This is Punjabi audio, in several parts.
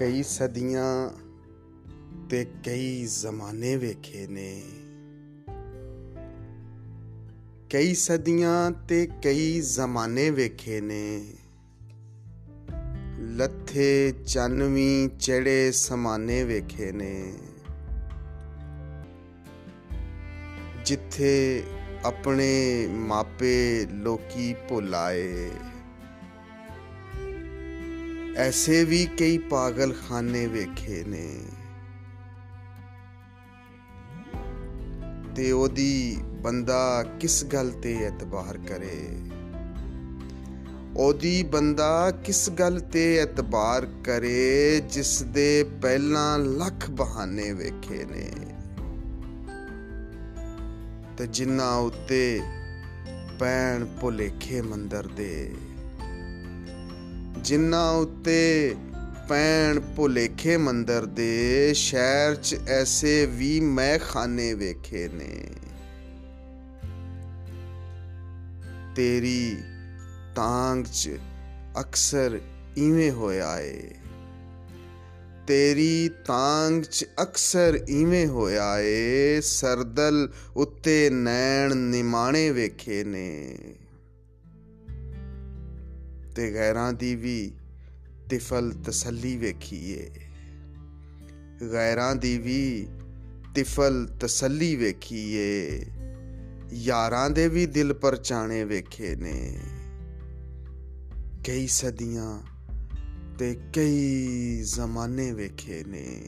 ਕਈ ਸਦੀਆਂ ਤੇ ਕਈ ਜ਼ਮਾਨੇ ਵੇਖੇ ਨੇ। ਕਈ ਸਦੀਆਂ ਤੇ ਕਈ ਜ਼ਮਾਨੇ ਵੇਖੇ ਨੇ। ਲੱਥੇ ਚੰਨਵੀਂ ਚੜੇ ਸਮਾਨੇ ਵੇਖੇ ਨੇ। ਜਿੱਥੇ ਆਪਣੇ ਮਾਪੇ ਲੋਕੀ ਭੁਲਾਏ। ਐਸੇ ਵੀ ਕਈ ਪਾਗਲਖਾਨੇ ਵੇਖੇ ਨੇ। ਤੇ ਉਹਦੀ ਬੰਦਾ ਕਿਸ ਗੱਲ ਤੇ ਇਤਬਾਰ ਕਰੇ? ਉਹਦੀ ਬੰਦਾ ਕਿਸ ਗੱਲ ਤੇ ਇਤਬਾਰ ਕਰੇ? ਜਿਸ ਦੇ ਪਹਿਲਾਂ ਲੱਖ ਬਹਾਨੇ ਵੇਖੇ ਨੇ। ਤੇ ਜਿਨ੍ਹਾਂ ਉੱਤੇ ਪੈਣ ਭੁਲੇਖੇ ਮੰਦਰ ਦੇ ਜਿਨ੍ਹਾਂ ਉੱਤੇ ਪੈਣ ਭੁਲੇਖੇ ਮੰਦਰ ਦੇ ਸ਼ਹਿਰ 'ਚ ਐਸੇ ਵੀ ਮੈਂ ਖਾਨੇ ਵੇਖੇ ਨੇ। ਤੇਰੀ ਤਾਂਗ 'ਚ ਅਕਸਰ ਇਵੇਂ ਹੋਇਆ ਏ। ਤੇਰੀ ਤਾਂਗ 'ਚ ਅਕਸਰ ਇਵੇਂ ਹੋਇਆ ਏ। ਸਰਦਲ ਉੱਤੇ ਨੈਣ ਨਿਮਾਣੇ ਵੇਖੇ ਨੇ। ਤੇ ਗੈਰਾਂ ਦੀ ਵੀ ਤਿਫਲ ਤਸੱਲੀ ਵੇਖੀਏ। ਗੈਰਾਂ ਦੀ ਵੀ ਤਿਫਲ ਤਸੱਲੀ ਵੇਖੀਏ। ਯਾਰਾਂ ਦੇ ਵੀ ਦਿਲ ਪਰਚਾਣੇ ਵੇਖੇ ਨੇ। ਕਈ ਸਦੀਆਂ ਤੇ ਕਈ ਜ਼ਮਾਨੇ ਵੇਖੇ ਨੇ।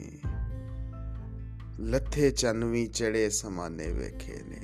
ਲੱਥੇ ਚੰਨਵੀ ਚੜੇ ਸਮਾਨੇ ਵੇਖੇ ਨੇ।